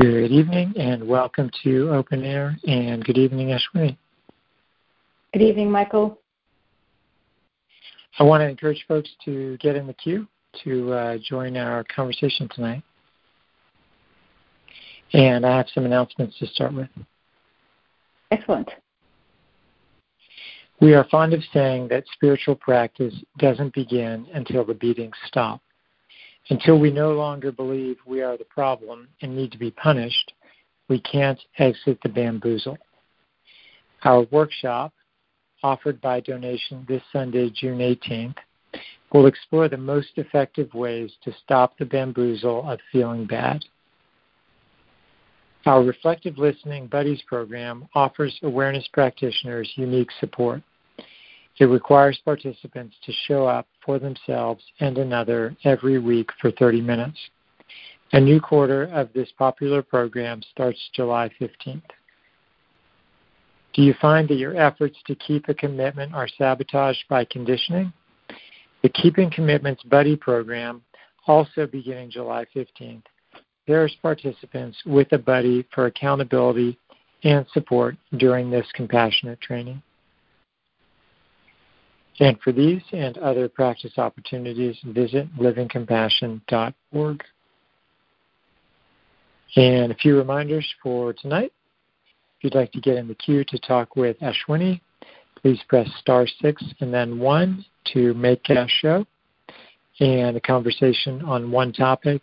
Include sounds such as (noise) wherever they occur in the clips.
Good evening and welcome to Open Air and good evening, Ashwini. Good evening, Michael. I want to encourage folks to get in the queue to uh, join our conversation tonight. And I have some announcements to start with. Excellent. We are fond of saying that spiritual practice doesn't begin until the beatings stop. Until we no longer believe we are the problem and need to be punished, we can't exit the bamboozle. Our workshop, offered by donation this Sunday, June 18th, will explore the most effective ways to stop the bamboozle of feeling bad. Our Reflective Listening Buddies program offers awareness practitioners unique support. It requires participants to show up for themselves and another every week for 30 minutes. A new quarter of this popular program starts July 15th. Do you find that your efforts to keep a commitment are sabotaged by conditioning? The Keeping Commitments Buddy program, also beginning July 15th, pairs participants with a buddy for accountability and support during this compassionate training. And for these and other practice opportunities, visit livingcompassion.org. And a few reminders for tonight. If you'd like to get in the queue to talk with Ashwini, please press star six and then one to make a show. And a conversation on one topic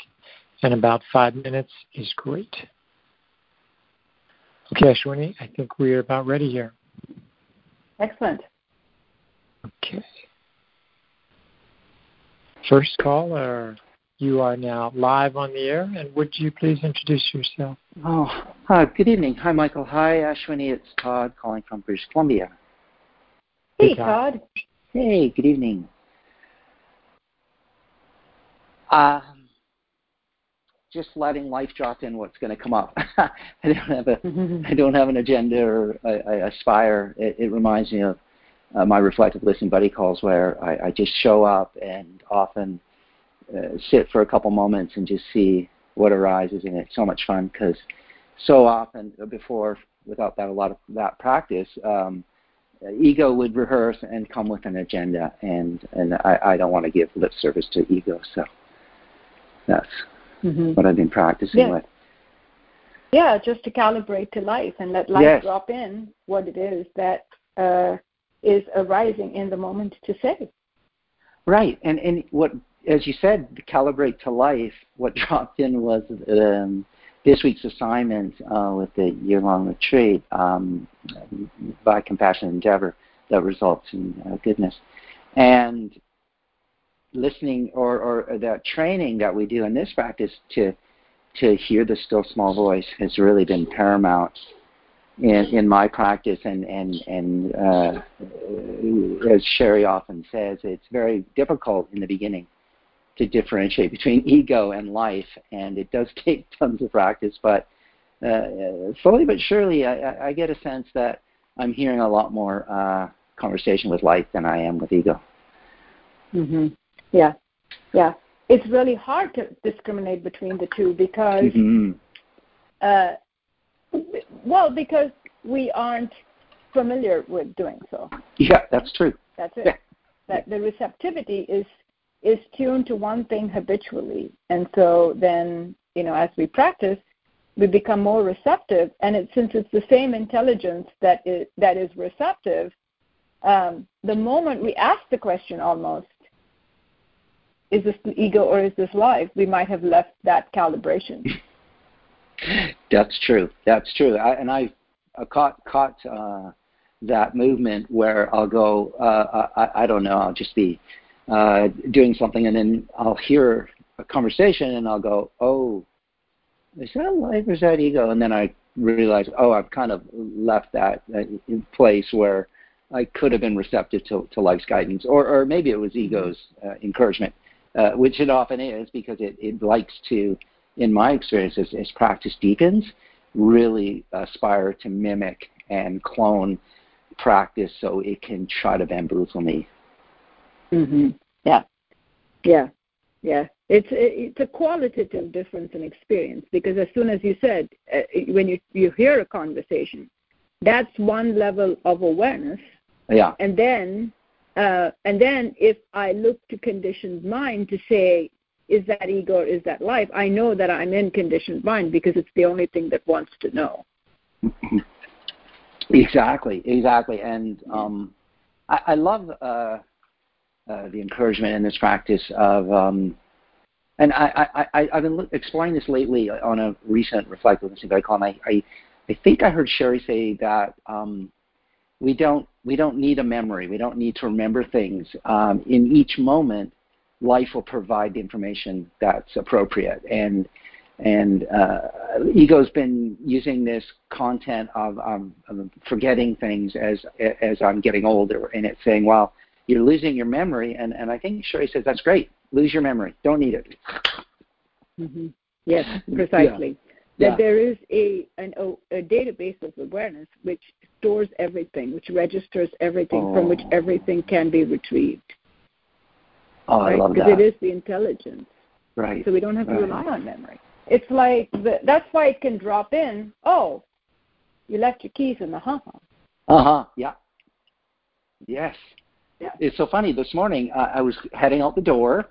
in about five minutes is great. Okay, Ashwini, I think we're about ready here. Excellent. Okay. First caller, you are now live on the air, and would you please introduce yourself? Oh, hi. Good evening. Hi, Michael. Hi, Ashwini. It's Todd calling from British Columbia. Hey, hey Todd. Todd. Hey, good evening. Um, just letting life drop in what's going to come up. (laughs) I don't have a, (laughs) I don't have an agenda or I, I aspire. It, it reminds me of uh, my reflective listening buddy calls where I, I just show up and often uh, sit for a couple moments and just see what arises, and it's so much fun because so often before, without that a lot of that practice, um, ego would rehearse and come with an agenda, and and I, I don't want to give lip service to ego, so that's mm-hmm. what I've been practicing yeah. with. Yeah, just to calibrate to life and let life yes. drop in what it is that uh, is arising in the moment to say. Right, and and what, as you said, calibrate to life. What (laughs) dropped in was um, this week's assignment uh, with the year-long retreat um, by Compassion Endeavor that results in uh, goodness, and listening or, or that training that we do in this practice to to hear the still small voice has really been paramount in, in my practice, and and and uh, as Cheri often says, it's very difficult in the beginning to differentiate between (laughs) ego and life, and it does (laughs) take tons of practice. But uh, slowly but surely, I, I get a sense that I'm hearing a lot more uh, conversation with life than I am with ego. Mhm. Yeah. Yeah. It's really hard to discriminate between the two because. Mm-hmm. Uh, well, because we aren't familiar with doing so. Yeah, that's true. That's it. Yeah. That the receptivity is is tuned to one thing habitually, and so then you know as we practice, we become more receptive. And it, since it's the same intelligence that is that is receptive, um, the moment we ask the question, almost is this the ego or is this life? We might have left that calibration. (laughs) That's true. That's true. I, and I, I caught caught uh, that movement where I'll go. Uh, I, I don't know. I'll just be uh, doing something, and then I'll hear a conversation, and I'll go, "Oh, is that life or is that ego?" And then I realize, "Oh, I've kind of left that uh, place where." I could have been receptive to, to life's guidance, or, or maybe it was ego's uh, encouragement, uh, which it often is because it, it likes to in my experience, as, as practice deepens, really aspire to mimic and clone practice so it can try to bamboozle me. Mm-hmm. Yeah. Yeah. yeah. It's it's a qualitative difference in experience because as soon as you said uh, when you you hear a conversation, that's one level of awareness. Yeah. And then uh, and then if I look to conditioned mind to say is that ego is that life, I know that I'm in conditioned mind because it's the only thing that wants to know. (clears throat) exactly, exactly, and um, I, I love uh, uh, the encouragement in this practice of. Um, and I, I, I, have been exploring this lately on a recent reflective listening call, and I, I, I think I heard Cheri say that um, we don't we don't need a memory. We don't need to remember things. Um, in each moment, life will provide the information that's appropriate. And and uh, ego's been using this content of, um, of forgetting things as as I'm getting older, and it's saying, well, you're losing your memory. And and I think Cheri says that's great. Lose your memory. Don't need it. Mm-hmm. Yes, precisely. Yeah. That yeah. there is a, an, a database of awareness which stores everything, which registers everything, oh. from which oh. everything can be retrieved. Oh, right? I love because it is the intelligence. Right. So we don't have to right. rely on memory. It's like the, that's why it can drop in. Oh, you left your keys in the ha ha. Uh huh. Yeah. Yes. Yeah. It's so funny. This morning uh, I was heading out the door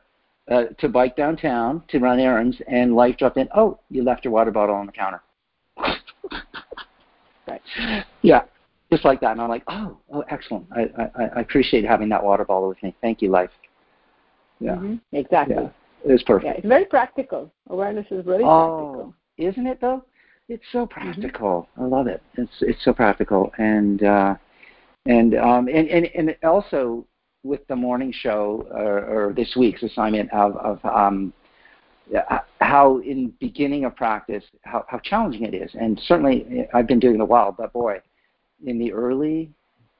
uh, to bike downtown to run errands, and life dropped in. Oh, you left your water bottle on the counter. (laughs) right. Yeah, just like that. And I'm like, oh, oh, excellent. I, I, I appreciate having that water bottle with me. Thank you, life. Yeah. Mm-hmm. Exactly. Yeah. It's perfect. Yeah, it's very practical. Awareness is really oh, practical. Isn't it though? It's so Mm-hmm. practical. Mm-hmm. I love it. It's it's so practical and uh and um and, and, and also with the morning show or, or this week's assignment of, of um how in beginning of practice how, how challenging it is and certainly I've been doing it a while but boy in the early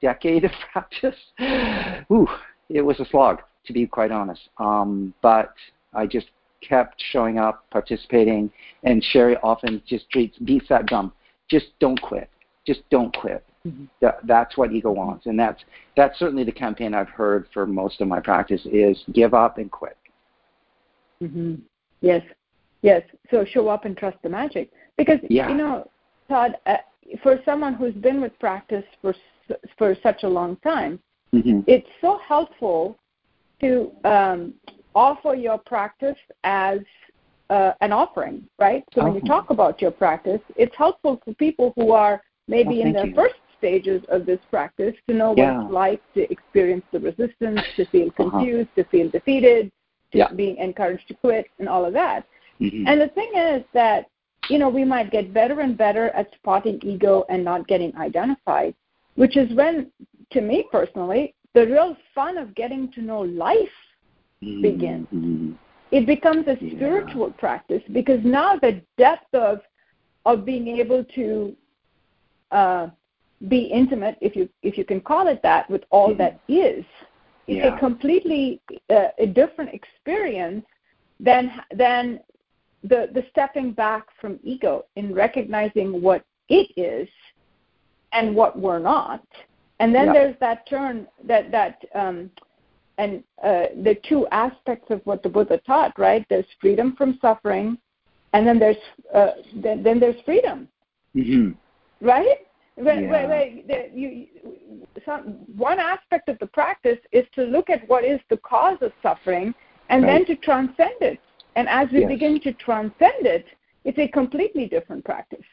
decade of (laughs) practice ooh, it was a slog to be quite honest um, but I just kept showing up, participating, and Cheri often just beats, beats that drum. Just don't quit. Just don't quit. Mm-hmm. That, that's what ego wants, and that's that's certainly the campaign I've heard for most of my practice is give up and quit. Mm-hmm. Yes, yes. So show up and trust the magic, because yeah. you know, Todd, uh, for someone who's been with practice for for such a long time, mm-hmm. it's so helpful to um, offer your practice as uh, an offering, right? So when you talk about your practice, it's helpful for people who are maybe in you. first stages of this practice to know what Yeah. it's like to experience the resistance, to feel Uh-huh. confused, to feel defeated, to Yeah. be encouraged to quit, and all of that. Mhm. And the thing is that, you know, we might get better and better at spotting ego and not getting identified, which is when, to me personally, the real fun of getting to know life begins. Mhm. It becomes a Yeah. spiritual practice because now the depth of of being able to uh, be intimate, if you if you can call it that, with all Mhm. that is, is Yeah. a completely uh, a different experience than than the the stepping back from ego in recognizing what it is and what we're not. And then Yeah. there's that turn that that um, and uh, the two aspects of what the Buddha taught, right? There's freedom from suffering, and then there's uh, then, then there's freedom, Mhm. right? When, Yeah. when, when the, you, some, one aspect of the practice is to look at what is the cause of suffering, and then to transcend it. And as we Yes. begin to transcend it, it's a completely different practice.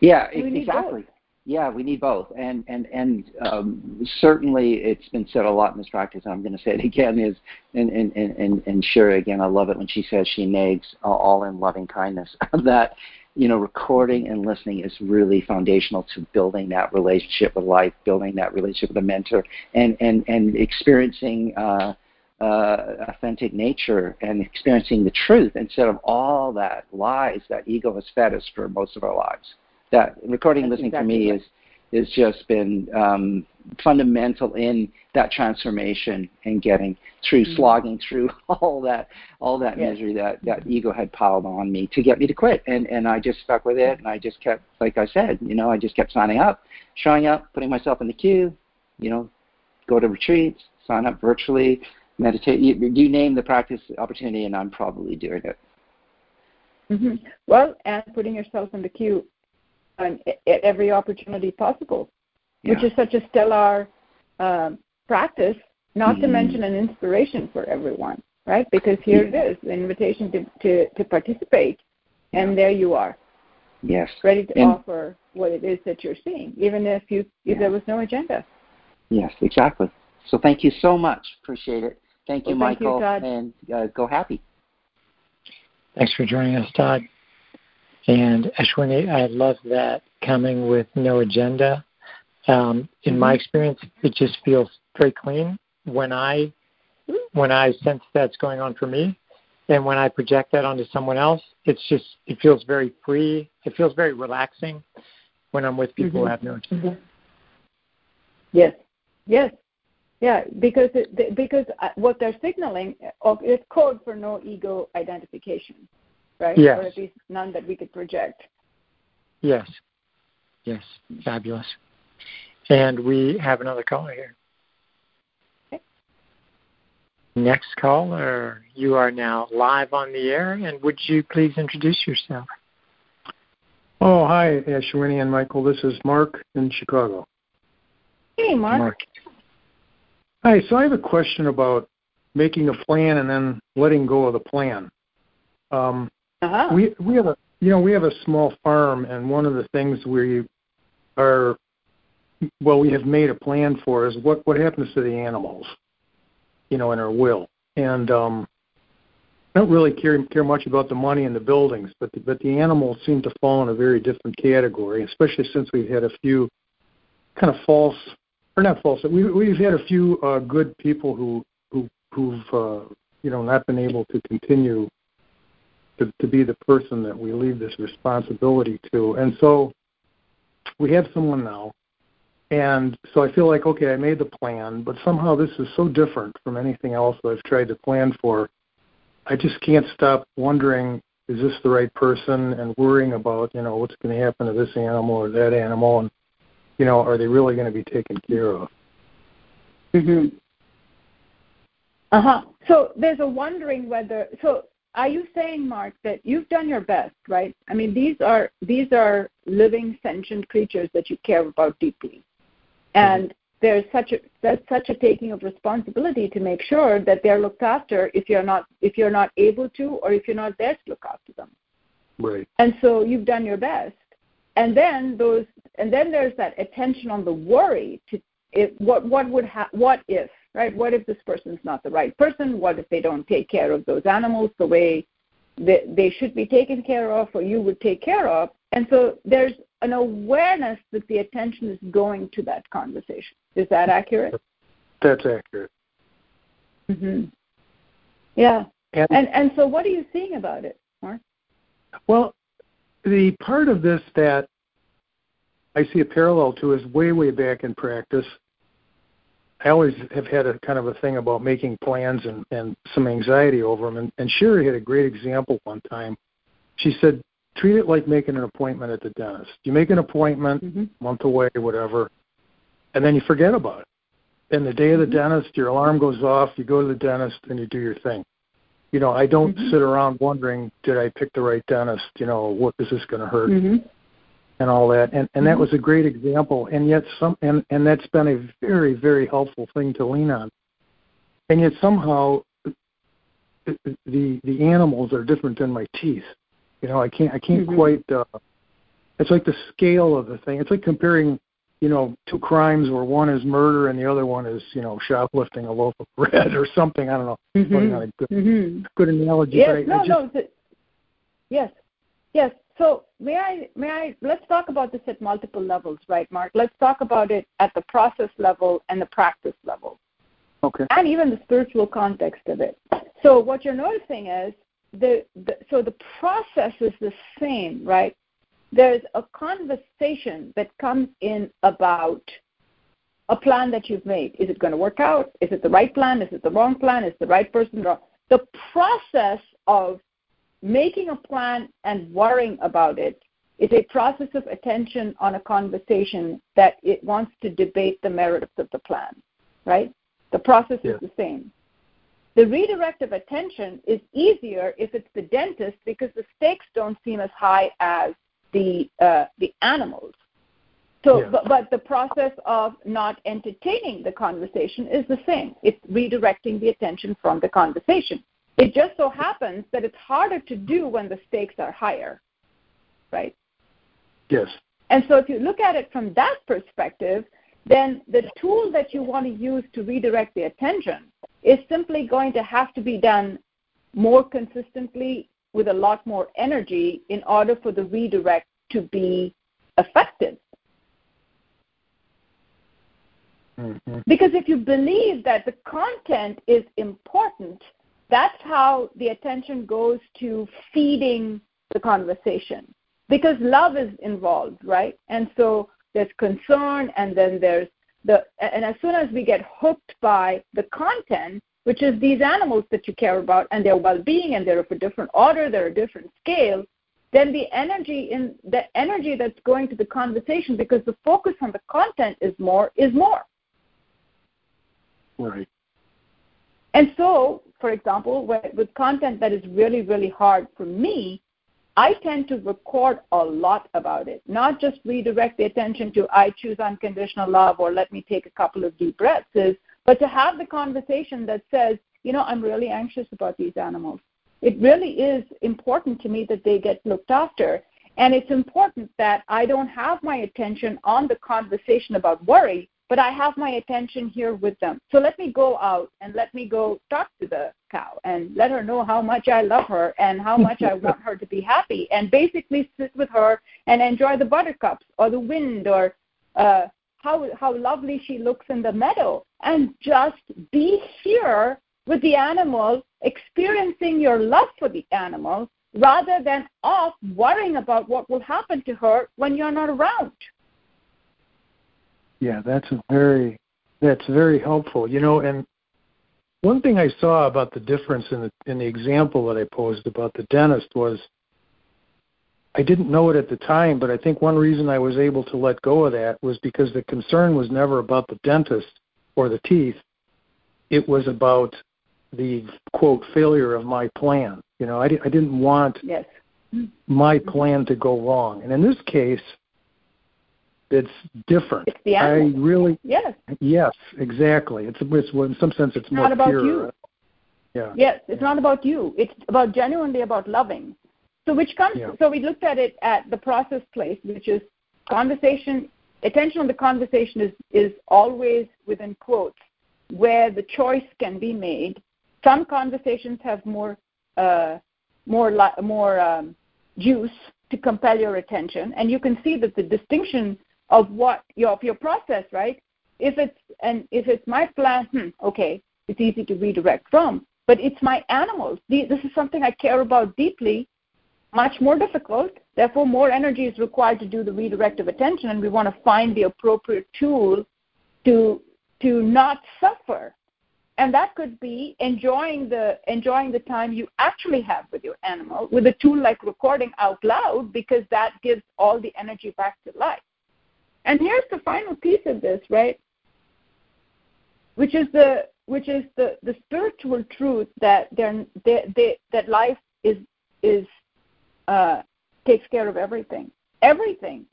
Yeah, exactly. both. Yeah, we need both, and and and um, certainly it's been said a lot in this practice. And I'm going to say it (laughs) again. Is and and and and, sure again, I love it when she says she nags all in loving kindness. (laughs) that you know, recording and listening is really foundational to building that relationship with life, building that relationship with a mentor, and and and experiencing. Uh, uh, authentic nature and experiencing the truth instead of all that lies that ego has fed us for most of our lives that recording and That's listening exactly for me right. is is just been um, fundamental in that transformation and getting through Mhm. slogging through (laughs) all that all that Yes. misery that that ego had piled on me to get me to quit and and I just stuck with it and I just kept like I said you know I just kept signing up showing up putting myself in the queue you know go to retreats sign up virtually meditate. You, you name the practice opportunity, and I'm probably doing it. Mm-hmm. Well, and putting yourself in the queue at every opportunity possible, yeah. which is such a stellar um, practice, not mm-hmm. to mention an inspiration for everyone, right? Because here yeah. it is, the invitation to, to, to participate, and there you are. Yes. Ready to and, offer what it is that you're seeing, even if you if yeah. there was no agenda. Yes, exactly. So thank you so much. Appreciate it. Thank you, well, thank Michael, you, and uh, go happy. Thanks for joining us, Todd. And Ashwini, I love that coming with no agenda. Um, in mm-hmm. my experience, it just feels very clean when I when I sense that's going on for me, and when I project that onto someone else, it's just it feels very free. It feels very relaxing when I'm with people mm-hmm. who have no agenda. Mm-hmm. Yes, yes, yeah, because it, because uh, what they're signaling uh, is code for no ego identification, right? Yes. Or at least none that we could project. Yes. Yes. Fabulous. And we have another caller here. Okay. Next caller, you are now live on the air, and would you please introduce yourself? Oh, hi, Ashwini and Michael. This is Mark in Chicago. Hey, Mark. Mark. Hi. So I have a question about making a plan and then letting go of the plan. Um, uh-huh. We we have a you know we have a small farm, and one of the things we are well we have made a plan for is what what happens to the animals, you know, in our will, and um, I don't really care care much about the money and the buildings, but the, but the animals seem to fall in a very different category, especially since we've had a few kind of false or not false. We, we've had a few uh, good people who who who've uh, you know not been able to continue to, to be the person that we leave this responsibility to, and so we have someone now. And so I feel like, okay, I made the plan, but somehow this is so different from anything else that I've tried to plan for. I just can't stop wondering, is this the right person, and worrying about, you know, what's going to happen to this animal or that animal, and you know, are they really going to be taken care of? Mhm. Uh huh. So there's a wondering whether. So are you saying, Mark, that you've done your best, right? I mean, these are these are living sentient creatures that you care about deeply, and mm-hmm. there's such a there's such a taking of responsibility to make sure that they're looked after if you're not if you're not able to or if you're not there to look after them. Right. And so you've done your best and then those and then there's that attention on the worry to if, what what would ha- what if right? What if this person's not the right person? What if they don't take care of those animals the way they, they should be taken care of or you would take care of? And so there's an awareness that the attention is going to that conversation. Is that accurate? That's accurate. Mhm yeah. And, and and so what are you seeing about it mark? Well the part of this that I see a parallel to is way, way back in practice. I always have had a kind of a thing about making plans and, and some anxiety over them. And, and Cheri had a great example one time. She said, treat it like making an appointment at the dentist. You make an appointment, mm-hmm. month away, whatever, and then you forget about it. And the day of the mm-hmm. dentist, your alarm goes off, you go to the dentist, and you do your thing. You know, I don't mm-hmm. sit around wondering, did I pick the right dentist? You know, what is this going to hurt? Mm-hmm. And all that, and and that mm-hmm. was a great example, and yet some, and and that's been a very very helpful thing to lean on, and yet somehow the the animals are different than my teeth. You know, I can't I can't mm-hmm. quite. uh It's like the scale of the thing. It's like comparing you know, two crimes where one is murder and the other one is, you know, shoplifting a loaf of (laughs) bread or something. I don't know. Mm-hmm. Not a good, mm-hmm. good analogy. Yes, but I, no, I just, no. Yes, yes. So may I, may I? Let's talk about this at multiple levels, right, Mark? Let's talk about it at the process level and the practice level. Okay. And even the spiritual context of it. So what you're noticing is the, the so the process is the same, right? there's a conversation that comes in about a plan that you've made. Is it going to work out? Is it the right plan? Is it the wrong plan? Is the right person wrong? The process of making a plan and worrying about it is a process of attention on a conversation that it wants to debate the merits of the plan, right? The process yeah. is the same. The redirect of attention is easier if it's the dentist because the stakes don't seem as high as the uh, the animals. So, yeah. but, but the process of not entertaining the conversation is the same. It's redirecting the attention from the conversation. It just so happens that it's harder to do when the stakes are higher, right? Yes. And so, if you look at it from that perspective, then the tool that you want to use to redirect the attention is simply going to have to be done more consistently with a lot more energy in order for the redirect to be effective. Mm-hmm. Because if you believe that the content is important, that's how the attention goes to feeding the conversation. Because love is involved, right? And so there's concern, and then there's the, and as soon as we get hooked by the content, which is these animals that you care about and their well-being, and they're of a different order, they're a different scale, then the energy in the energy that's going to the conversation, because the focus on the content is more, is more. Right. And so, for example, with content that is really, really hard for me, I tend to record a lot about it, not just redirect the attention to I choose unconditional love or let me take a couple of deep breaths, but to have the conversation that says, you know, I'm really anxious about these animals. It really is important to me that they get looked after. And it's important that I don't have my attention on the conversation about worry, but I have my attention here with them. So let me go out and let me go talk to the cow and let her know how much I love her and how much I want her to be happy and basically sit with her and enjoy the buttercups or the wind or uh, how how lovely she looks in the meadow and just be here with the animal experiencing your love for the animal rather than off worrying about what will happen to her when you're not around yeah, that's a very that's very helpful. You know, and one thing I saw about the difference in the in the example that I posed about the dentist was I didn't know it at the time, but I think one reason I was able to let go of that was because the concern was never about the dentist or the teeth. It was about the quote failure of my plan. You know, I, I didn't want yes. my plan to go wrong. And in this case, it's different. It's the animal. I really yes. Yes, exactly. It's it's in some sense it's, it's more not about pure. you. Yeah. Yes, it's not about you. It's about genuinely about loving. So which comes yeah. so we looked at it at the process place, which is conversation attention on the conversation is is always within quotes where the choice can be made. Some conversations have more uh, more li- more um, juice to compel your attention, and you can see that the distinction of what your of your process, right? If it's and if it's my plan, hmm, okay, it's easy to redirect from. But it's my animals. This is something I care about deeply. Much more difficult. Therefore, more energy is required to do the redirect of attention, and we want to find the appropriate tool to to not suffer and that could be enjoying the enjoying the time you actually have with your animal with a tool like recording out loud because that gives all the energy back to life and here's the final piece of this, right? Which is the which is the, the spiritual truth that they're, they, they, that life is is uh, takes care of everything. Everything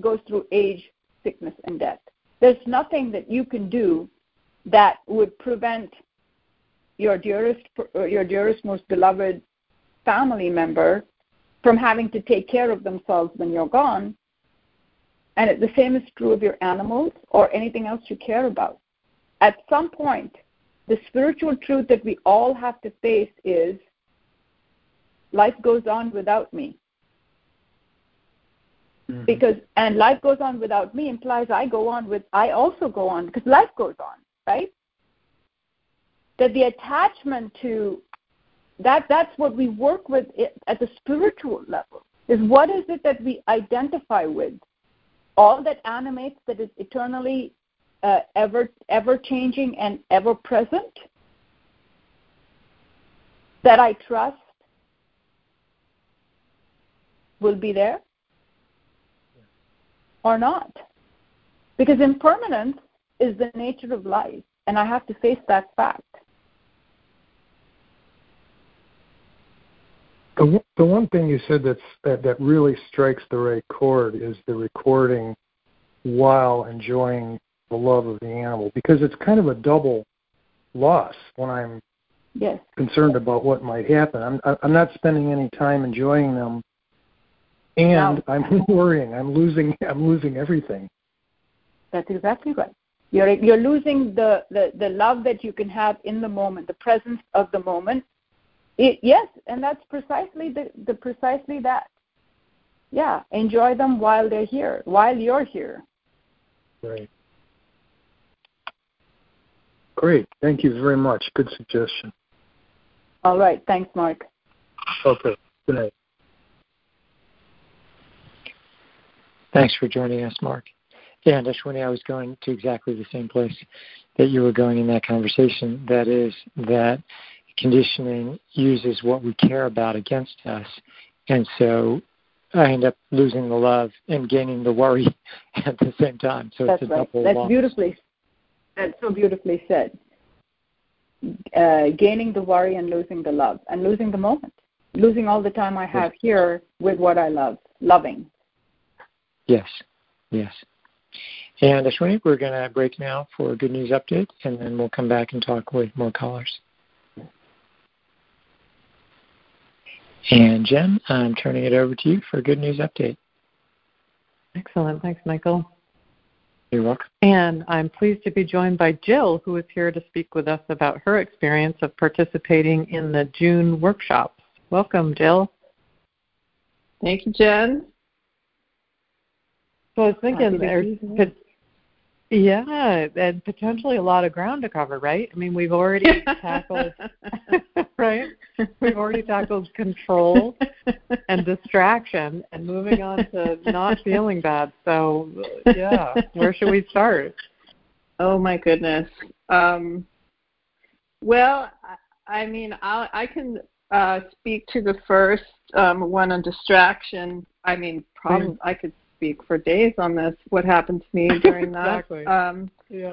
goes through age, sickness, and death. There's nothing that you can do that would prevent your dearest your dearest most beloved family member from having to take care of themselves when you're gone and the same is true of your animals or anything else you care about. At some point, the spiritual truth that we all have to face is life goes on without me. Mm-hmm. Because and life goes on without me implies I go on with I also go on because life goes on, right? That the attachment to that that's what we work with at the spiritual level is what is it that we identify with all that animates that is eternally uh, ever ever changing and ever present that I trust will be there or not. Because impermanence is the nature of life, and I have to face that fact. The, the one thing you said that's that, that really strikes the right chord is the recording while enjoying the love of the animal because it's kind of a double loss when I'm yes. concerned about what might happen. I'm I'm not spending any time enjoying them, and no. I'm (laughs) worrying. I'm losing. I'm losing everything. That's exactly right. You're you're losing the, the, the love that you can have in the moment, the presence of the moment. It, yes, and that's precisely the, the precisely that. Yeah, enjoy them while they're here, while you're here. Right. Great. Thank you very much. Good suggestion. All right. Thanks, Mark. Okay. Good night. Thanks for joining us, Mark. Yeah, and Ashwini, I was going to exactly the same place that you were going in that conversation. That is that conditioning uses what we care about against us. And so I end up losing the love and gaining the worry (laughs) at the same time. So that's it's a right. double That's loss. beautifully that's so beautifully said. Uh, gaining the worry and losing the love and losing the moment, losing all the time I have here with what I love, loving. Yes, yes. And Ashwini, we're going to break now for a good news update, and then we'll come back and talk with more callers. And Jen, I'm turning it over to you for a good news update. Excellent. Thanks, Michael. You're welcome. And I'm pleased to be joined by Jill, who is here to speak with us about her experience of participating in the June workshops. Welcome, Jill. Thank you, Jen. So I was thinking there's yeah, and potentially a lot of ground to cover, right? I mean, we've already (laughs) tackled (laughs) right? We've already tackled control and distraction and moving on to not feeling bad. So, yeah, where should we start? Oh my goodness. Um, well, I mean, I, I can uh, speak to the first um, one on distraction. I mean, probably I could speak for days on this. What happened to me during (laughs) that? exactly. Um, yeah.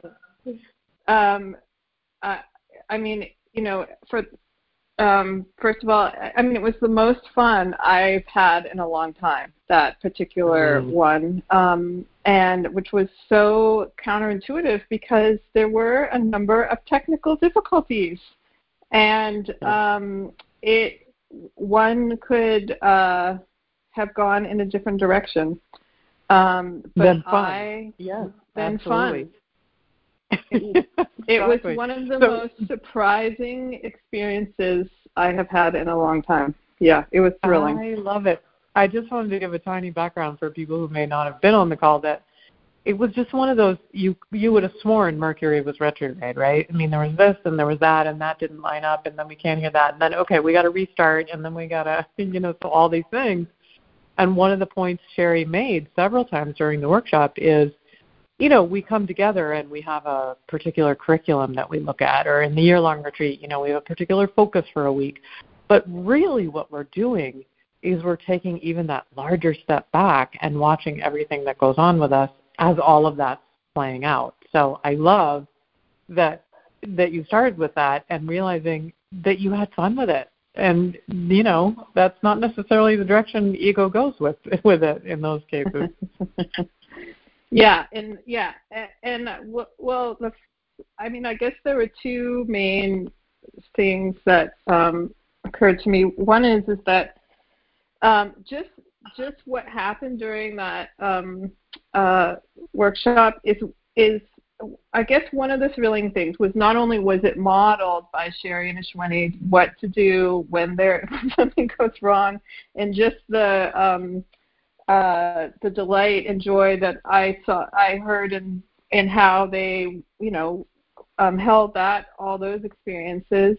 Um, uh, I mean, you know, for um, first of all, I mean, it was the most fun I've had in a long time. That particular mm. one, um, and which was so counterintuitive because there were a number of technical difficulties, and um, it one could uh, have gone in a different direction. Um, but then fun. I yes, then absolutely. fun. It, (laughs) it was one of the so, most surprising experiences I have had in a long time. Yeah, it was thrilling. I love it. I just wanted to give a tiny background for people who may not have been on the call that it was just one of those you you would have sworn Mercury was retrograde, right? I mean there was this and there was that and that didn't line up and then we can't hear that and then okay, we gotta restart and then we gotta (laughs) you know, so all these things and one of the points Cheri made several times during the workshop is, you know, we come together and we have a particular curriculum that we look at, or in the year long retreat, you know, we have a particular focus for a week. But really, what we're doing is we're taking even that larger step back and watching everything that goes on with us as all of that's playing out. So I love that that you started with that and realizing that you had fun with it and you know that's not necessarily the direction ego goes with (laughs) with it in those cases. (laughs) Yeah and yeah and, and well i mean i guess there were two main things that um occurred to me. One is is that um just just what happened during that um uh workshop is is I guess one of the thrilling things was not only was it modeled by Cheri and Ashwini what to do when there (laughs) something goes wrong, and just the um, uh, the delight and joy that I saw I heard and and how they you know um, held that all those experiences,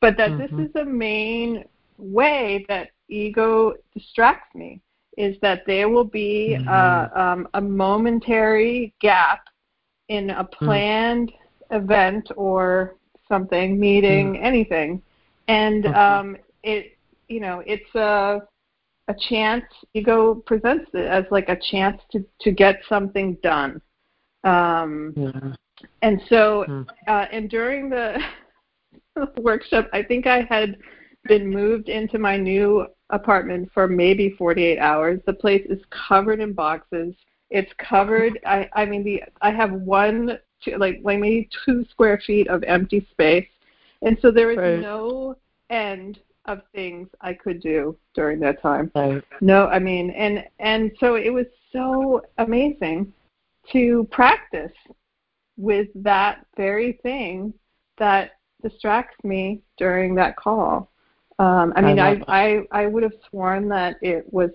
but that mm-hmm. this is a main way that ego distracts me is that there will be mm-hmm. uh, um, a momentary gap in a hmm. planned mm. event or something, meeting, mm. anything, and okay. um, it you know it's a a chance. Ego presents it as like a chance to to get something done. Um, yeah. And so, mm. uh, and during the (laughs) workshop, I think I had been moved into my new apartment for maybe 48 hours. The place is covered in boxes. It's covered. I I mean the I have one two, like like maybe two square feet of empty space, and so there is right. no end of things I could do during that time. Right. No, I mean, and and so it was so amazing to practice with that very thing that distracts me during that call. Um, I mean, I, I, I would have sworn that it was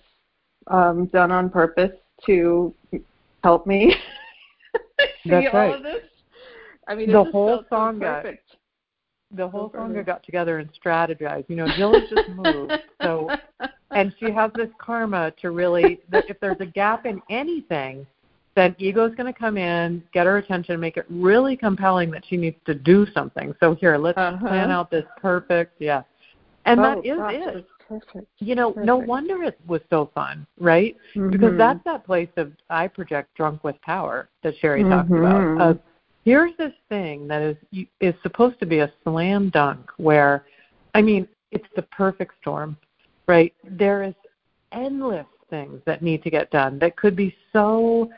um, done on purpose to help me (laughs) see That's all right. of this. I mean, the whole song so got the whole song got together and strategized. You know, Jill has just moved, so (laughs) and she has this karma to really. That if there's a gap in anything, then ego's going to come in, get her attention, make it really compelling that she needs to do something. So here, let's uh-huh. plan out this perfect, yeah. And oh, that is gosh, it. Perfect. You know, perfect. no wonder it was so fun, right? Mm-hmm. Because that's that place of I project drunk with power that Cheri mm-hmm. talks about. Uh, here's this thing that is is supposed to be a slam dunk where, I mean, it's the perfect storm, right? There is endless things that need to get done that could be so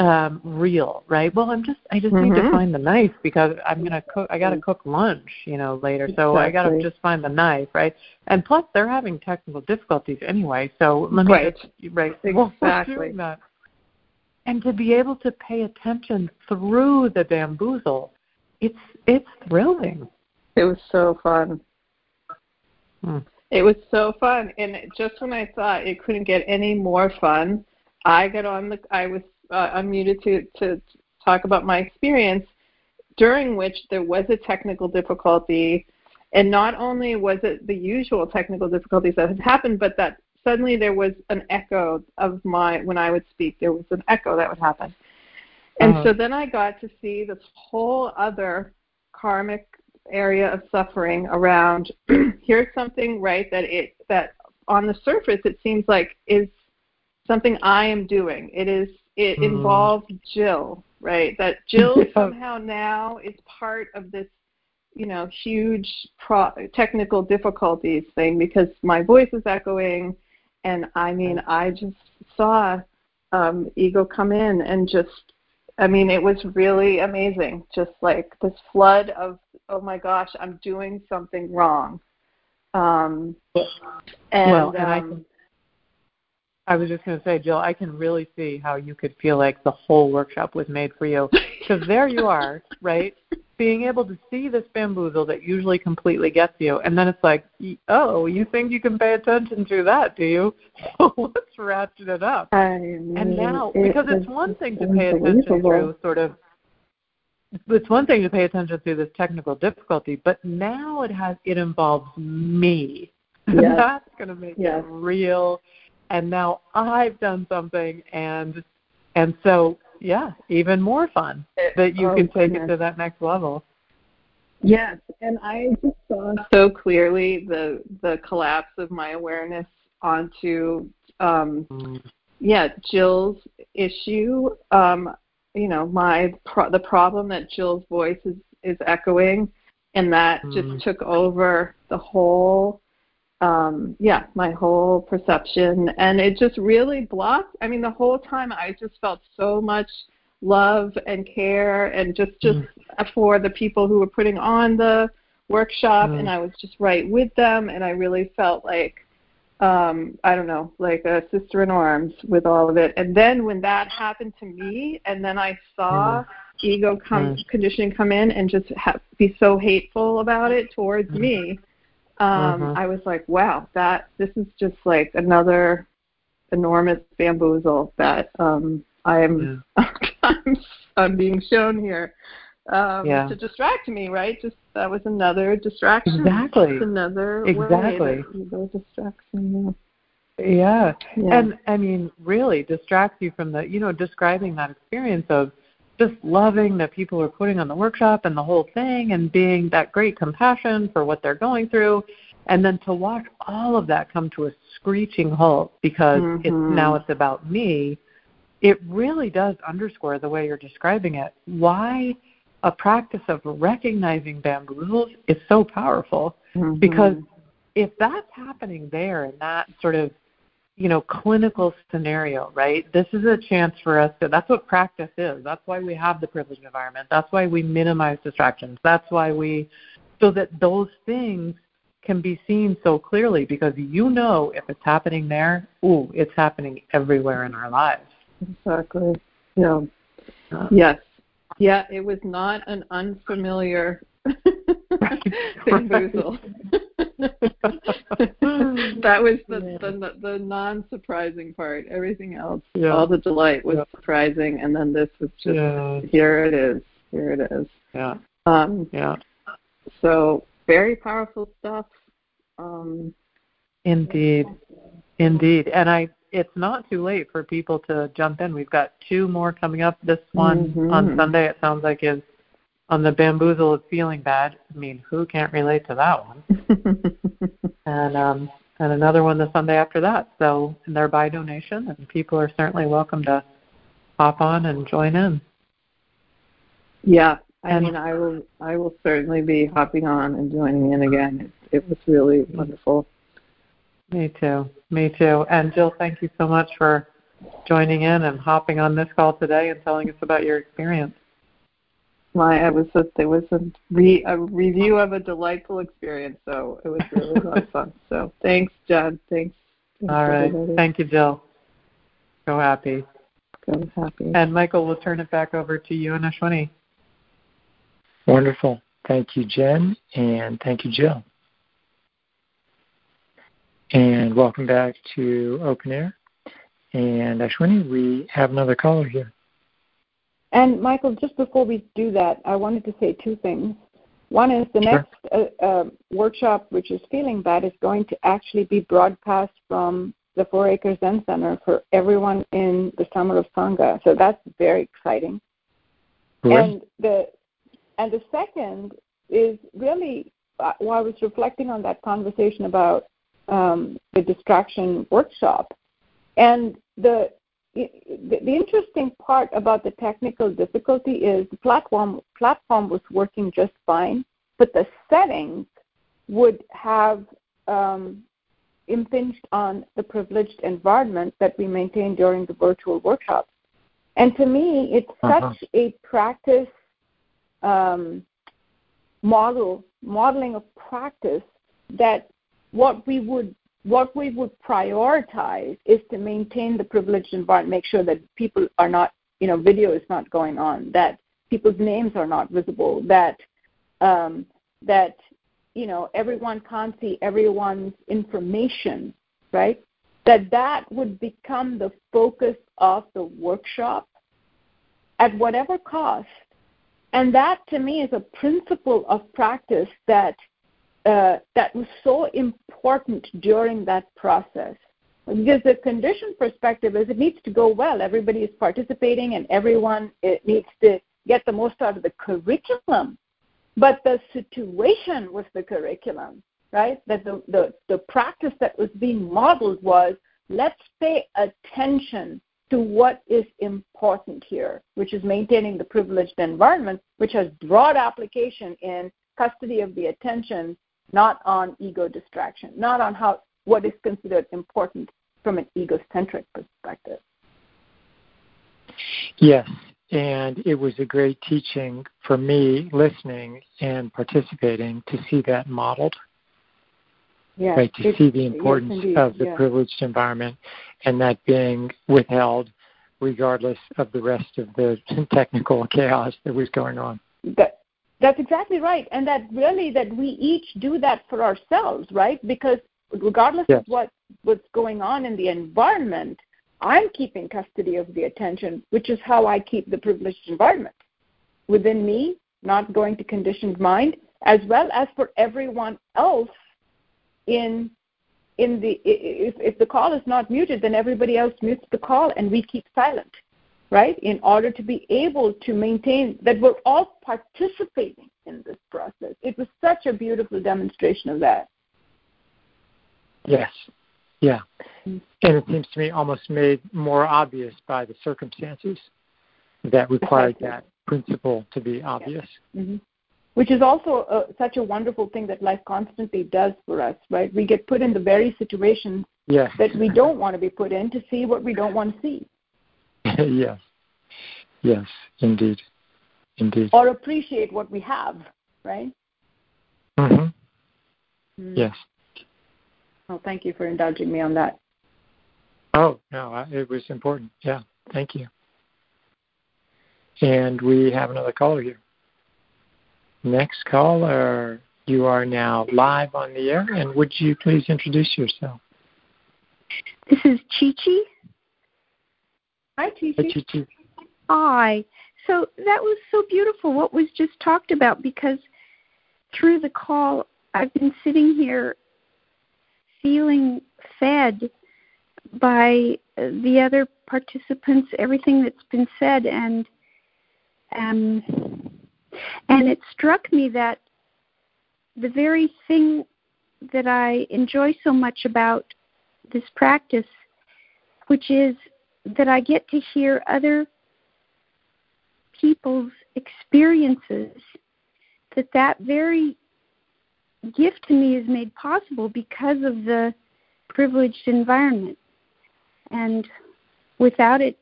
um real right? Well i'm just i just mm-hmm. need to find the knife because i'm going to cook i got to cook lunch you know later. So exactly. i got to just find the knife right? And plus they're having technical difficulties anyway. So let me right. just, right (laughs) exactly. that. And to be able to pay attention through the bamboozle it's it's thrilling. It was so fun. Hmm. it was so fun. And just when i thought it couldn't get any more fun i got on the i was uh, unmuted to, to talk about my experience, during which there was a technical difficulty. And not only was it the usual technical difficulties that had happened, but that suddenly there was an echo of my, when I would speak, there was an echo that would happen. And uh-huh. so then I got to see this whole other karmic area of suffering around (clears throat) here's something right that it that on the surface it seems like is something I am doing. It is it mm. involved Jill, right? That Jill (laughs) somehow now is part of this, you know, huge pro- technical difficulties thing because my voice is echoing, and I mean, I just saw um, ego come in and just, I mean, it was really amazing. Just like this flood of, oh my gosh, I'm doing something wrong. Um, and, well, and um, I was just going to say, Jill, I can really see how you could feel like the whole workshop was made for you. Because there you are, (laughs) right? Being able to see this bamboozle that usually completely gets you. And then it's like, oh, you think you can pay attention to that, do you? (laughs) So let's ratchet it up. I mean, and now, it because it's one thing to pay attention through sort of it's one thing to pay attention through this technical difficulty, but now it has it involves me. (laughs) Yes. That's going to make yes. it real and now I've done something and and so yeah, even more fun that you oh, can take goodness. it to that next level. Yes, and I just saw so clearly the the collapse of my awareness onto um mm. yeah, Jill's issue um you know, my pro- the problem that Jill's voice is is echoing and that mm. just took over the whole um yeah my whole perception and it just really blocked i mean the whole time i just felt so much love and care and just just mm. for the people who were putting on the workshop mm. and i was just right with them and i really felt like um i don't know like a sister in arms with all of it and then when that happened to me and then i saw mm. ego come conditioning come in and just ha- be so hateful about it towards me um, uh-huh. I was like, wow, that this is just like another enormous bamboozle that um, I am yeah. (laughs) I'm, I'm being shown here um, yeah. to distract me, right? Just that was another distraction. Exactly. Just another exactly. way distraction. Yeah. yeah. Yeah. And I mean, really distracts you from the, you know, describing that experience of just loving that people are putting on the workshop and the whole thing and being that great compassion for what they're going through and then to watch all of that come to a screeching halt because mm-hmm. it's now it's about me it really does underscore the way you're describing it why a practice of recognizing bamboozles is so powerful mm-hmm. because if that's happening there and that sort of you know clinical scenario right? This is a chance for us to that's what practice is. That's why we have the privileged environment. That's why we minimize distractions. That's why we so that those things can be seen so clearly because you know if it's happening there ooh it's happening everywhere in our lives. Exactly. Yeah. Uh, yes. Yeah it was not an unfamiliar (laughs) bamboozle. (laughs) (laughs) that was the, the the non-surprising part. Everything else, yeah. all the delight was yeah. surprising, and then this was just yeah. here it is. Here it is. Yeah. Um, yeah. So very powerful stuff. Um, indeed, indeed, and I. It's not too late for people to jump in. We've got two more coming up. This one mm-hmm. on Sunday, it sounds like, is on the bamboozle of feeling bad. I mean, who can't relate to that one? (laughs) and um, and another one the Sunday after that. So they're by donation, and people are certainly welcome to hop on and join in. Yeah, I and, mean, I will I will certainly be hopping on and joining in again. It, it was really wonderful. Me too. Me too. And Jill, thank you so much for joining in and hopping on this call today and telling us about your experience my it was a it was a re a review of a delightful experience. So it was really a lot of fun. So thanks, Jen. Thanks. thanks All right. Everybody. Thank you, Jill. Go happy. Go happy. And Michael, we'll turn it back over to you and Ashwini. Wonderful. Thank you, Jen, and thank you, Jill. And welcome back to Open Air. And Ashwini, we have another caller here. And Michael, just before we do that, I wanted to say two things. One is the sure. next uh, uh, workshop, which is Feeling Bad, is going to actually be broadcast from the Four Acres Zen Center for everyone in the summer of Sangha. So that's very exciting. And the and the second is really uh, while I was reflecting on that conversation about um, the distraction workshop, and the the, the interesting part about the technical difficulty is the platform platform was working just fine, but the settings would have um, impinged on the privileged environment that we maintain during the virtual workshops. And to me, it's uh-huh. such a practice um, model, modeling of practice that what we would what we would prioritize is to maintain the privileged environment, make sure that people are not, you know, video is not going on, that people's names are not visible, that um, that you know everyone can't see everyone's information, right? That that would become the focus of the workshop at whatever cost. And that to me is a principle of practice that uh, that was so important during that process. Because the condition perspective is it needs to go well. Everybody is participating and everyone it needs to get the most out of the curriculum. But the situation was the curriculum, right? That the, the, the practice that was being modeled was let's pay attention to what is important here, which is maintaining the privileged environment, which has broad application in custody of the attention not on ego distraction, not on how what is considered important from an egocentric perspective. Yes, and it was a great teaching for me listening and participating to see that modeled. Yes, right, to see the importance yes, of the yes. privileged environment and that being withheld regardless of the rest of the (laughs) technical chaos that was going on. That, that's exactly right. And that really that we each do that for ourselves, right? Because regardless yes. of what, what's going on in the environment, I'm keeping custody of the attention, which is how I keep the privileged environment within me, not going to conditioned mind, as well as for everyone else in in the if, if the call is not muted, then everybody else mutes the call and we keep silent right, in order to be able to maintain that we're all participating in this process. It was such a beautiful demonstration of that. Yes. Yeah. And it seems to me almost made more obvious by the circumstances that required that principle to be obvious. Mm-hmm. which is also a, such a wonderful thing that life constantly does for us, right? We get put in the very situations yes. that we don't want to be put in to see what we don't want to see. (laughs) yes. Yes, indeed. Indeed. Or appreciate what we have, right? Mhm. Mm. Yes. Well, thank you for indulging me on that. Oh, no, it was important. Yeah, thank you. And we have another caller here. Next caller, you are now live on the air, and would you please introduce yourself? This is Chi Chi. Hi, Chi Chi. Hi, Chi Hi. So that was so beautiful what was just talked about because through the call, I've been sitting here feeling fed by the other participants, everything that's been said, and um, and it struck me that the very thing that I enjoy so much about this practice, which is that I get to hear other people's experiences, that that very gift to me is made possible because of the privileged environment. And without it,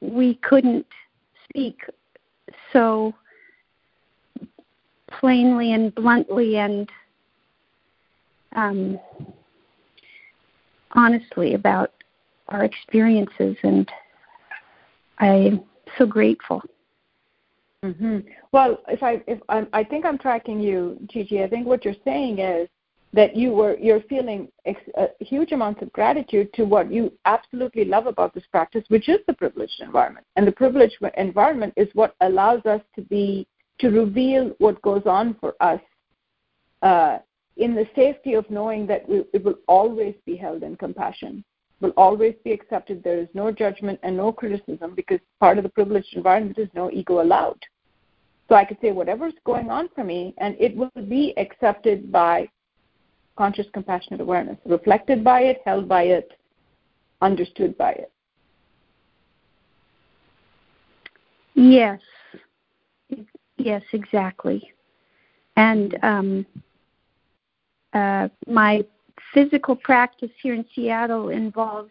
we couldn't speak so plainly and bluntly and um, honestly about our experiences. And I'm so grateful. Mm-hmm. Well, if I if I'm, I think I'm tracking you, Gigi. I think what you're saying is that you were you're feeling ex, huge amounts of gratitude to what you absolutely love about this practice, which is the privileged environment. And the privileged environment is what allows us to be to reveal what goes on for us uh, in the safety of knowing that we, it will always be held in compassion will always be accepted. There is no judgment and no criticism because part of the privileged environment is no ego allowed. So I could say whatever's going on for me, and it will be accepted by conscious compassionate awareness, reflected by it, held by it, understood by it. Yes, yes, exactly. And um, uh, my physical practice here in Seattle involves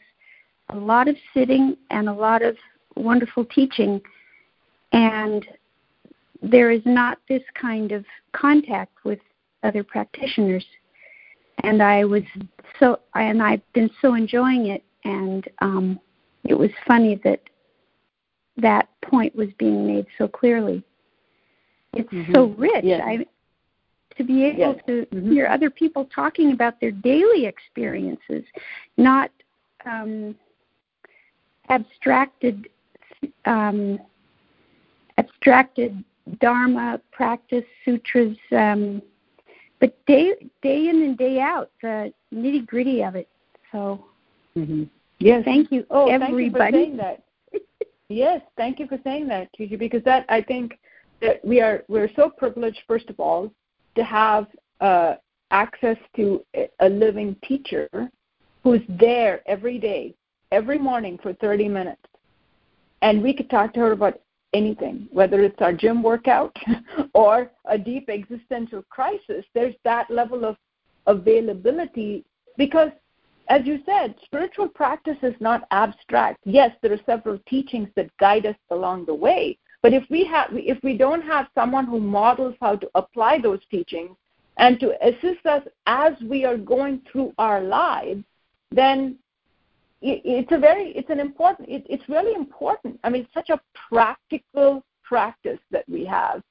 a lot of sitting and a lot of wonderful teaching. And there is not this kind of contact with other practitioners. And I was so, and I've been so enjoying it. And um, it was funny that that point was being made so clearly. It's mm-hmm. so rich. Yes. I, to be able yes. to mm-hmm. hear other people talking about their daily experiences, not um, abstracted um, abstracted dharma practice sutras, um, but day day in and day out the nitty gritty of it. So, mm-hmm. yes, thank you, oh, everybody. Thank you for saying that. yes, thank you for saying that, Gigi, because that I think that we are we're so privileged, first of all, to have uh, access to a living teacher who's there every day, every morning for 30 minutes. And we could talk to her about anything, whether it's our gym workout (laughs) or a deep existential crisis. There's that level of availability because, as you said, spiritual practice is not abstract. Yes, there are several teachings that guide us along the way, but if we have, if we don't have someone who models how to apply those teachings and to assist us as we are going through our lives, then it's a very, it's an important, it, it's really important. I mean, it's such a practical practice that we have.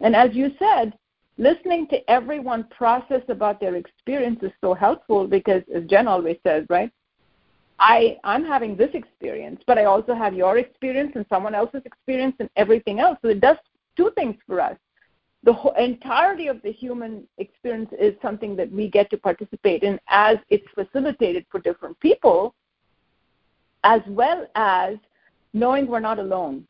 And as you said, listening to everyone process about their experience is so helpful because, as Jen always says, right? I, I'm having this experience, but I also have your experience and someone else's experience and everything else. So it does two things for us. The whole, entirety of the human experience is something that we get to participate in as it's facilitated for different people, as well as knowing we're not alone.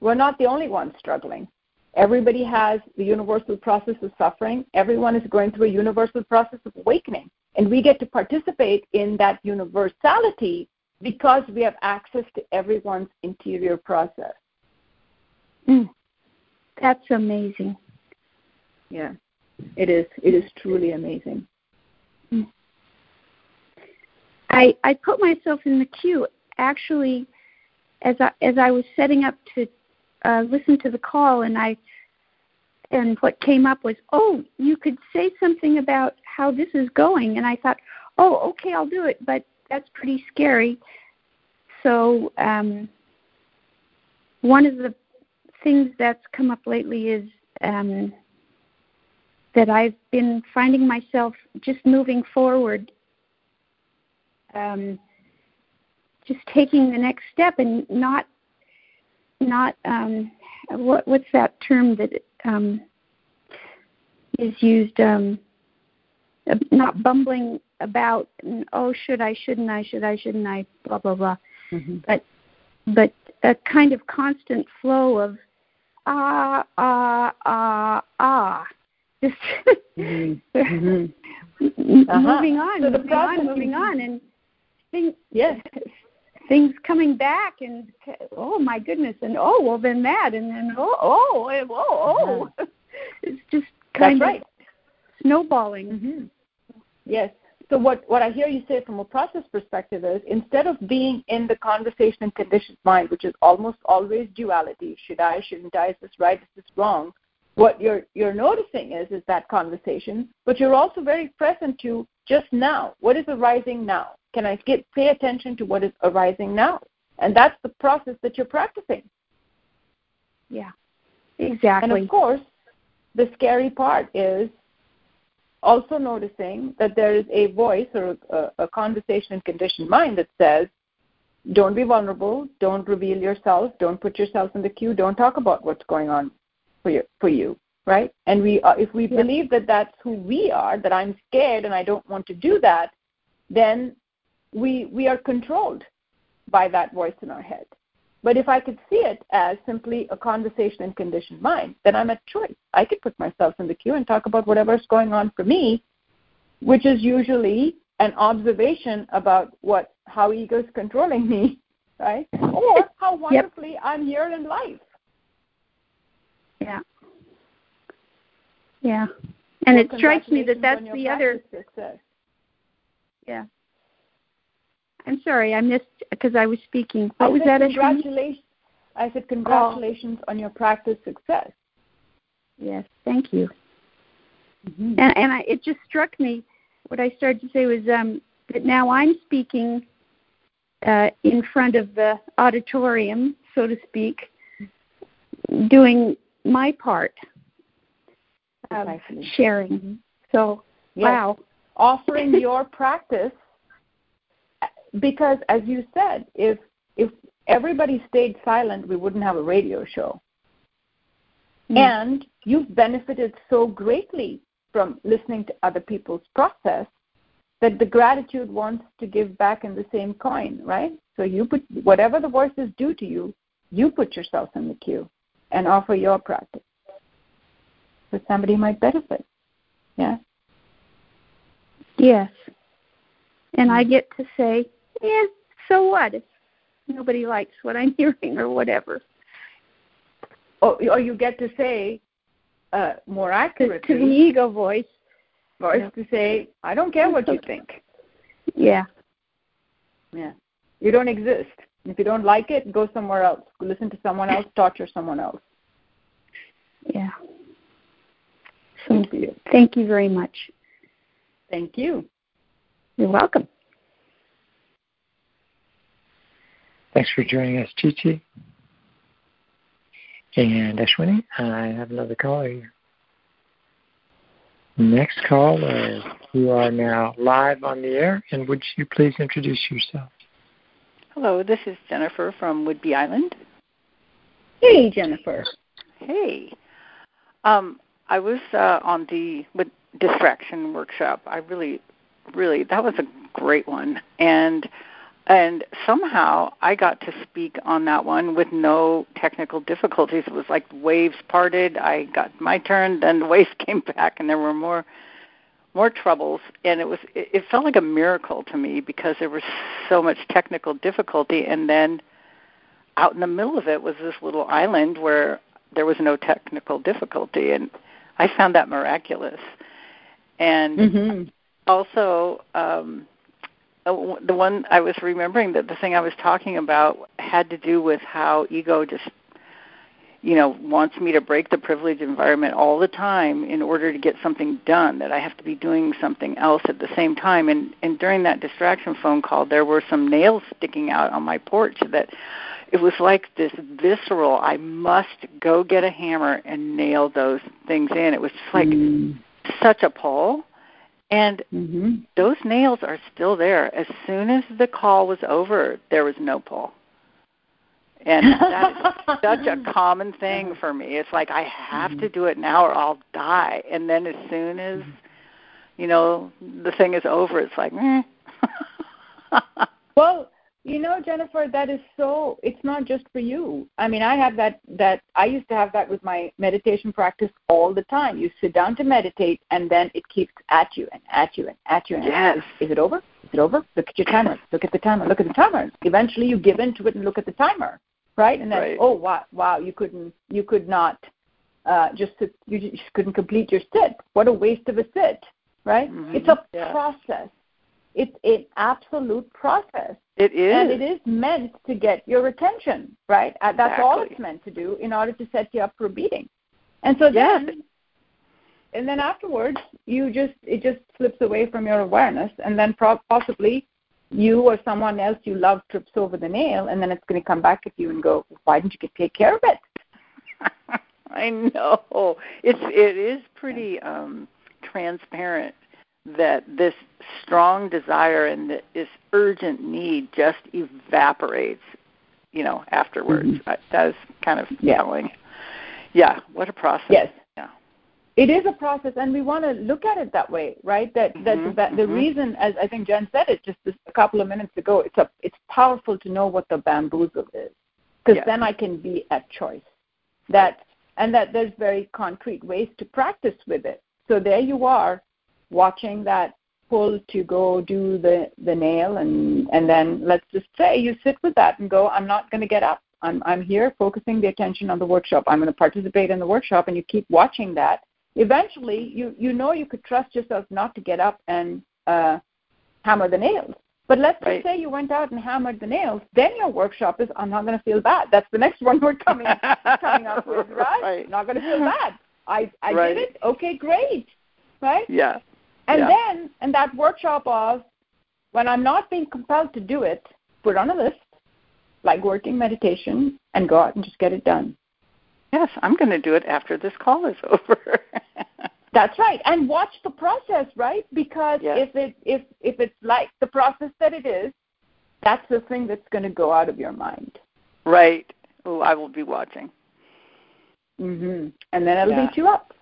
We're not the only ones struggling. Everybody has the universal process of suffering. Everyone is going through a universal process of awakening. And we get to participate in that universality because we have access to everyone's interior process. Mm. That's amazing. yeah. It is. It is truly amazing. I I put myself in the queue actually as I as I was setting up to uh, listen to the call, and I and what came up was, oh, you could say something about how this is going, and I thought, oh, okay, I'll do it, but that's pretty scary. So um, one of the things that's come up lately is um, that I've been finding myself just moving forward, um, just taking the next step and not not um, what what's that term that um, is used um, not bumbling about oh should I shouldn't I should I shouldn't I blah blah blah mm-hmm. but but a kind of constant flow of ah ah ah ah just (laughs) mm-hmm. (laughs) uh-huh. moving on so moving on moving on and things yes things coming back and oh my goodness and oh well then that and then oh oh oh oh uh-huh. (laughs) it's just kind That's of right. snowballing mm-hmm. yes so what, what I hear you say from a process perspective is instead of being in the conversation and conditioned mind, which is almost always duality, should I, shouldn't I, is this right, is this wrong? What you're you're noticing is is that conversation, but you're also very present to just now. What is arising now? Can I get pay attention to what is arising now? And that's the process that you're practicing. Yeah. Exactly. And of course, the scary part is also noticing that there is a voice or a, a conversation in conditioned mind that says, don't be vulnerable, don't reveal yourself, don't put yourself in the queue, don't talk about what's going on for you, for you right? And we, uh, if we yeah. believe that that's who we are, that I'm scared and I don't want to do that, then we we are controlled by that voice in our head. But if I could see it as simply a conversation in conditioned mind, then I'm at choice. I could put myself in the queue and talk about whatever's going on for me, which is usually an observation about what how ego is controlling me, (laughs) right? (laughs) Or how wonderfully yep. I'm here in life. Yeah. Yeah. And well, it strikes me that that's the other success. Yeah. I'm sorry, I missed because I was speaking. What I was that? Congratulations. I said congratulations oh. on your practice success. Yes, thank you. Mm-hmm. And, and I, it just struck me. What I started to say was um, that now I'm speaking uh, in front of the auditorium, so to speak, doing my part of sharing. Mm-hmm. So, yes. wow. Offering (laughs) your practice because as you said, if if everybody stayed silent, we wouldn't have a radio show. Mm. And you've benefited so greatly from listening to other people's process that the gratitude wants to give back in the same coin, right? So you put whatever the voices do to you, you put yourself in the queue and offer your practice. So somebody might benefit. Yeah. Yes. And I get to say, yeah, so what if nobody likes what I'm (laughs) hearing or whatever? Or, or you get to say uh, more accurately to the ego voice, voice yeah. to say, I don't care what you (laughs) think. Yeah. Yeah. You don't exist. If you don't like it, go somewhere else. Listen to someone else, torture someone else. Yeah. So, you. thank you very much. Thank you. You're welcome. Thanks for joining us, Chichi. And Ashwini, I have another caller here. Next caller, you are now live on the air, and would you please introduce yourself? Hello, this is Jennifer from Whidbey Island. Hey, Jennifer. Hey. Um, I was uh, on the with distraction workshop. I really, really, that was a great one, and and somehow I got to speak on that one with no technical difficulties. It was like waves parted. I got my turn, then the (laughs) waves came back, and there were more more troubles. And it was it, it felt like a miracle to me because there was so much technical difficulty. And then out in the middle of it was this little island where there was no technical difficulty, and I found that miraculous. And mm-hmm. also, um, uh, the one I was remembering that the thing I was talking about had to do with how ego just you know wants me to break the privileged environment all the time in order to get something done that I have to be doing something else at the same time and and during that distraction phone call there were some nails sticking out on my porch that it was like this visceral I must go get a hammer and nail those things in it was just like mm. such a pull and mm-hmm. those nails are still there as soon as the call was over there was no pull and that is such a common thing for me. It's like I have mm-hmm. to do it now or I'll die. And then as soon as you know the thing is over, it's like, eh. (laughs) well, you know, Jennifer, that is so. It's not just for you. I mean, I have that. That I used to have that with my meditation practice all the time. You sit down to meditate, and then it keeps at you and at you and at you. And yes. Is, is it over? Is it over? Look at your timer. Look at the timer. Look at the timer. Eventually, you give in to it and look at the timer right? And then right. oh wow, wow, you couldn't, you could not uh, just sit, you just couldn't complete your sit. What a waste of a sit, right? Mm-hmm. It's a yeah. process. It's an absolute process. It is, and it is meant to get your attention, right? Uh, that's exactly. all it's meant to do in order to set you up for beating. And so yes. then, and then afterwards, you just it just slips away from your awareness, and then pro- possibly you or someone else you love trips over the nail, and then it's going to come back at you and go, "Why didn't you take care of it?" (laughs) I know it's it is pretty um, transparent that this strong desire and this urgent need just evaporates, you know, afterwards. Mm-hmm. That is kind of yeah. telling. Yeah, what a process. Yes Yeah. it is a process and we want to look at it that way right that that mm-hmm, the, the mm-hmm. reason as i think jen said it just a couple of minutes ago it's a it's powerful to know what the bamboozle is because then i can be at choice that and that there's very concrete ways to practice with it so there you are watching that pull to go do the the nail and and then let's just say you sit with that and go i'm not going to get up i'm i'm here focusing the attention on the workshop i'm going to participate in the workshop and you keep watching that eventually you you know you could trust yourself not to get up and uh, hammer the nails. But let's right. just say you went out and hammered the nails, then your workshop is I'm not going to feel bad. That's the next (laughs) one we're coming coming up with, (laughs) right? right. Not going to feel bad. I I right. did it. Okay, great. Right? Yeah. And yeah. then and that workshop of when I'm not being compelled to do it, put on a list like working meditation and go out and just get it done. Yes, I'm going to do it after this call is (laughs) over. That's right, and watch the process, right? Because yes. if it if if it's like the process that it is, that's the thing that's going to go out of your mind. Right. Oh, I will be watching. Mhm. And then it'll yeah. beat you up.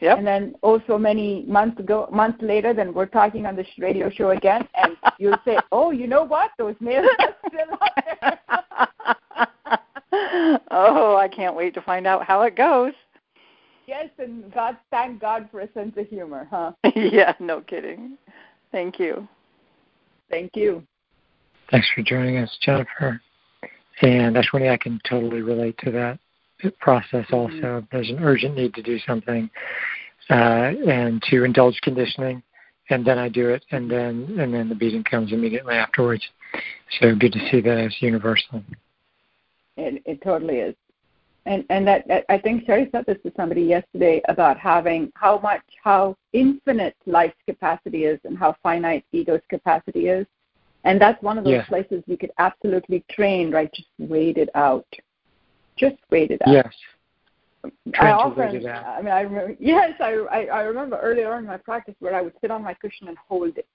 Yep. And then also many months ago, months later, then we're talking on the radio show again, and you'll say, (laughs) "Oh, you know what? Those nails are still out there." (laughs) oh, I can't wait to find out how it goes. Yes, and God, thank God for a sense of humor, huh? (laughs) yeah, no kidding. Thank you. Thank you. Thanks for joining us, Jennifer. And Ashwini, I can totally relate to that process mm-hmm. also. There's an urgent need to do something uh, and to indulge conditioning, and then I do it, and then and then the beating comes immediately afterwards. So good to see that as universal. It, it totally is. And and that I think Cheri said this to somebody yesterday about having how much how infinite life's capacity is and how finite ego's capacity is. And that's one of those yeah. places you could absolutely train, right? Just wait it out. Just wait it out. Yes. I often, I mean, I remember. Yes, I, I I remember earlier on in my practice where I would sit on my cushion and hold it,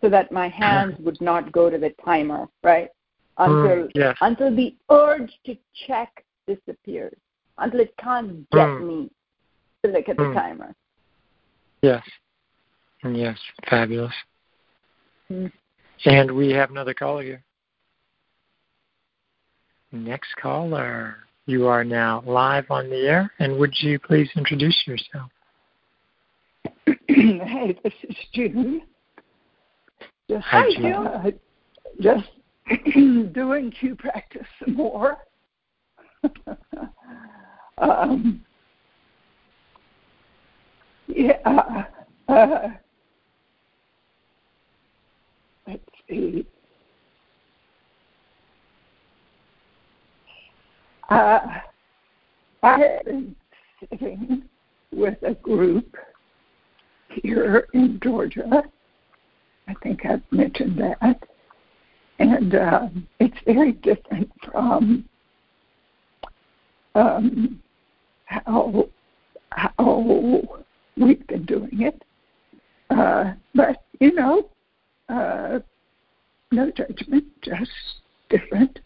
so that my hands would not go to the timer, right? until mm, yes. until the urge to check disappears, until it can't get mm. me to look at the mm. timer. Yes. Yes, fabulous. Mm. And we have another caller here. Next caller, you are now live on the air, and would you please introduce yourself? (clears throat) hey, this is June. Just, Hi, June. Uh, just (clears throat) doing Q practice some more. (laughs) um, Yeah. Uh, let's see. Uh, I have been sitting with a group here in Georgia. I think I've mentioned that. And uh, it's very different from um, how how we've been doing it. Uh, but you know, uh, no judgment, just different.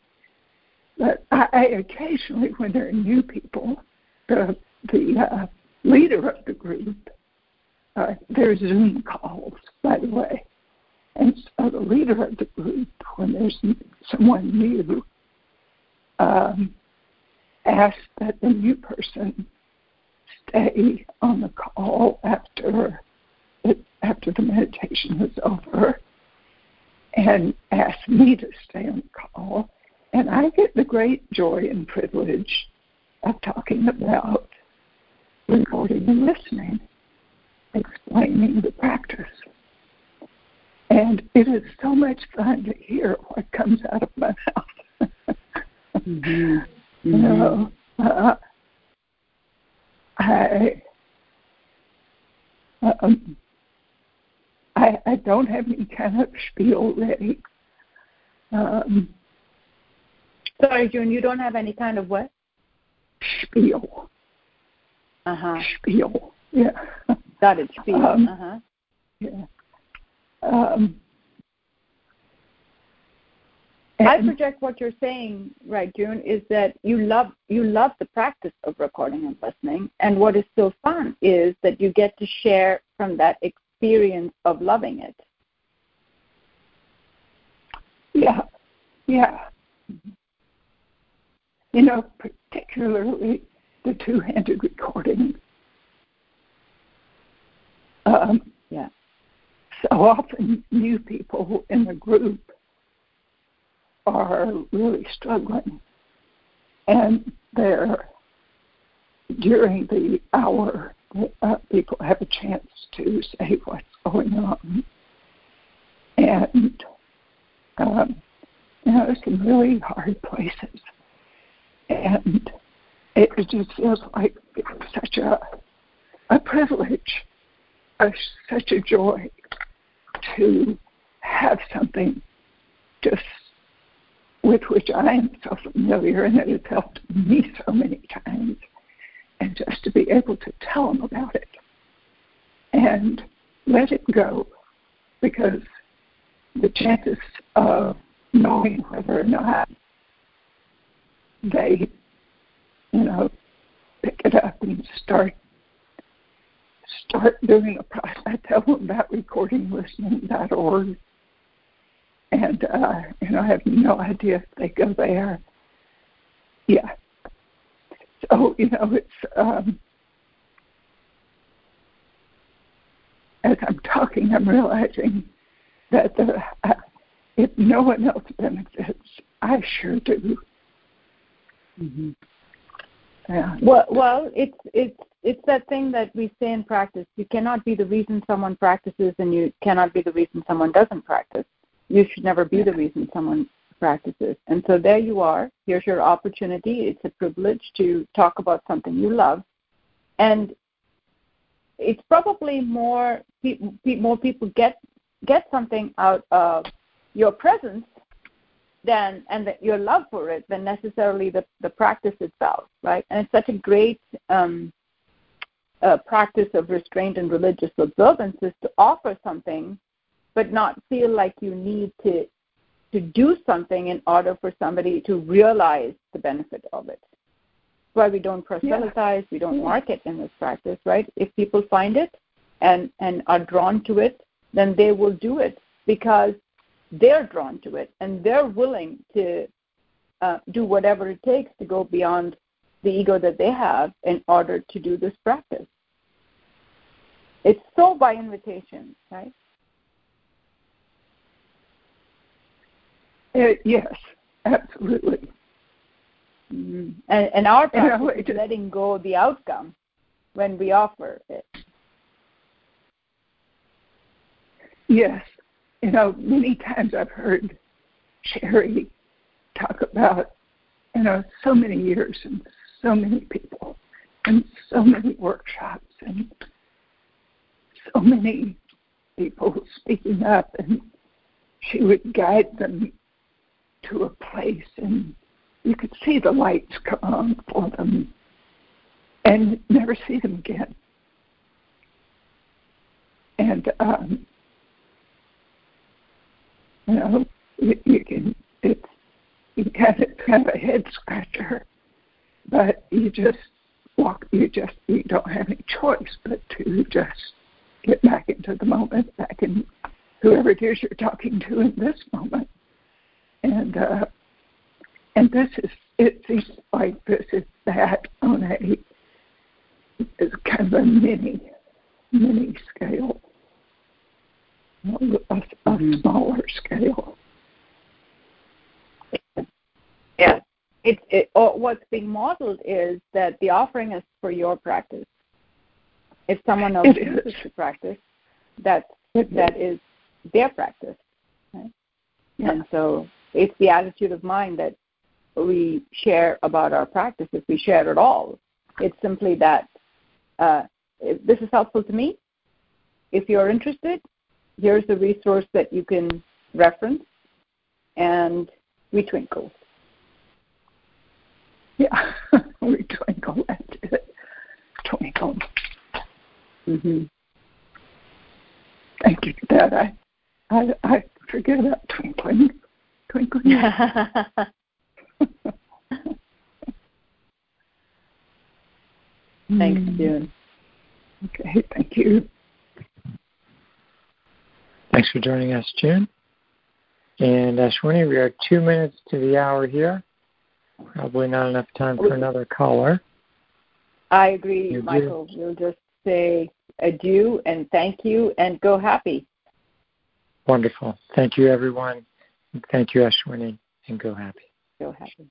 But I, I occasionally, when there are new people, the the uh, leader of the group, uh, there's Zoom calls, by the way, and so the leader of the group, when there's someone new, um, asks that the new person stay on the call after it, after the meditation is over, and ask me to stay on the call and I get the great joy and privilege of talking about recording and listening, explaining the practice. And it is so much fun to hear what comes out of my (laughs) mouth. mm-hmm. You know, uh, I, um, I I don't have any kind of spiel ready. Um, Sorry, June, you don't have any kind of what? Spiel. Uh huh. Spiel. Yeah. Got it. Spiel. Um, uh huh. Yeah. Um, I project what you're saying, right, June, is that you love you love the practice of recording and listening, and what is so fun is that you get to share from that experience of loving it. Yeah, yeah. You know, particularly the two-handed recording. Um, yeah. So often, new people in the group are really struggling, and they're during the hour, uh, people have a chance to say what's going on, and um, you know, some really hard places and it just feels like such a a privilege, a, such a joy to have something just with which I am so familiar and that has helped me so many times, and just to be able to tell them about it and let it go because the chances of knowing whether or not they, you know, pick it up and start start doing a process. I (laughs) tell them about recordinglistening.org, and uh, you know, I have no idea if they go there. Yeah. So you know, it's um, as I'm talking, I'm realizing that the, uh, if no one else benefits, I sure do. Mm-hmm. Yeah. Well, well, it's it's it's that thing that we say in practice. You cannot be the reason someone practices, and you cannot be the reason someone doesn't practice. You should never be the reason someone practices. And so there you are. Here's your opportunity. It's a privilege to talk about something you love, and it's probably more more people get get something out of your presence than and the, your love for it than necessarily the, the practice itself, right? And it's such a great um, uh, practice of restraint and religious observances to offer something, but not feel like you need to to do something in order for somebody to realize the benefit of it. That's why we don't proselytize, yeah. we don't market in this practice, right? If people find it and and are drawn to it, then they will do it because they're drawn to it and they're willing to uh, do whatever it takes to go beyond the ego that they have in order to do this practice. It's so by invitation, right? Uh, yes, absolutely. Mm-hmm. And, and our practice is letting go of the outcome when we offer it. yes, you know, many times I've heard Cheri talk about, you know, so many years and so many people and so many workshops and so many people speaking up and she would guide them to a place and you could see the lights come on for them and never see them again. And um, you know, you, you can it's you kind of kind of a head scratcher, but you just walk. You just you don't have any choice but to just get back into the moment, back in whoever it is you're talking to in this moment, and uh, and this is it seems like this is that on a is kind of a mini mini scale, a, a mm-hmm. smaller scale. Yeah, it, it or what's being modeled is that the offering is for your practice. If someone else chooses to practice, that that is their practice. Right? Yeah. And so it's the attitude of mind that we share about our practice, if we share at all. It's simply that uh, this is helpful to me. If you're interested, here's the resource that you can reference, and we twinkle. Yeah, (laughs) we twinkle. That's it. Twinkle. Mm-hmm. Thank you, Dad. I, I, I forget about twinkling. Twinkling. (laughs) Thanks. June. Okay, thank you. Thanks for joining us, June. And uh, Ashwini, we are two minutes to the hour here. Probably not enough time for another caller. I agree, Michael. We'll just say adieu and thank you and go happy. Wonderful. Thank you, everyone. Thank you, Ashwini, and go happy. Go happy.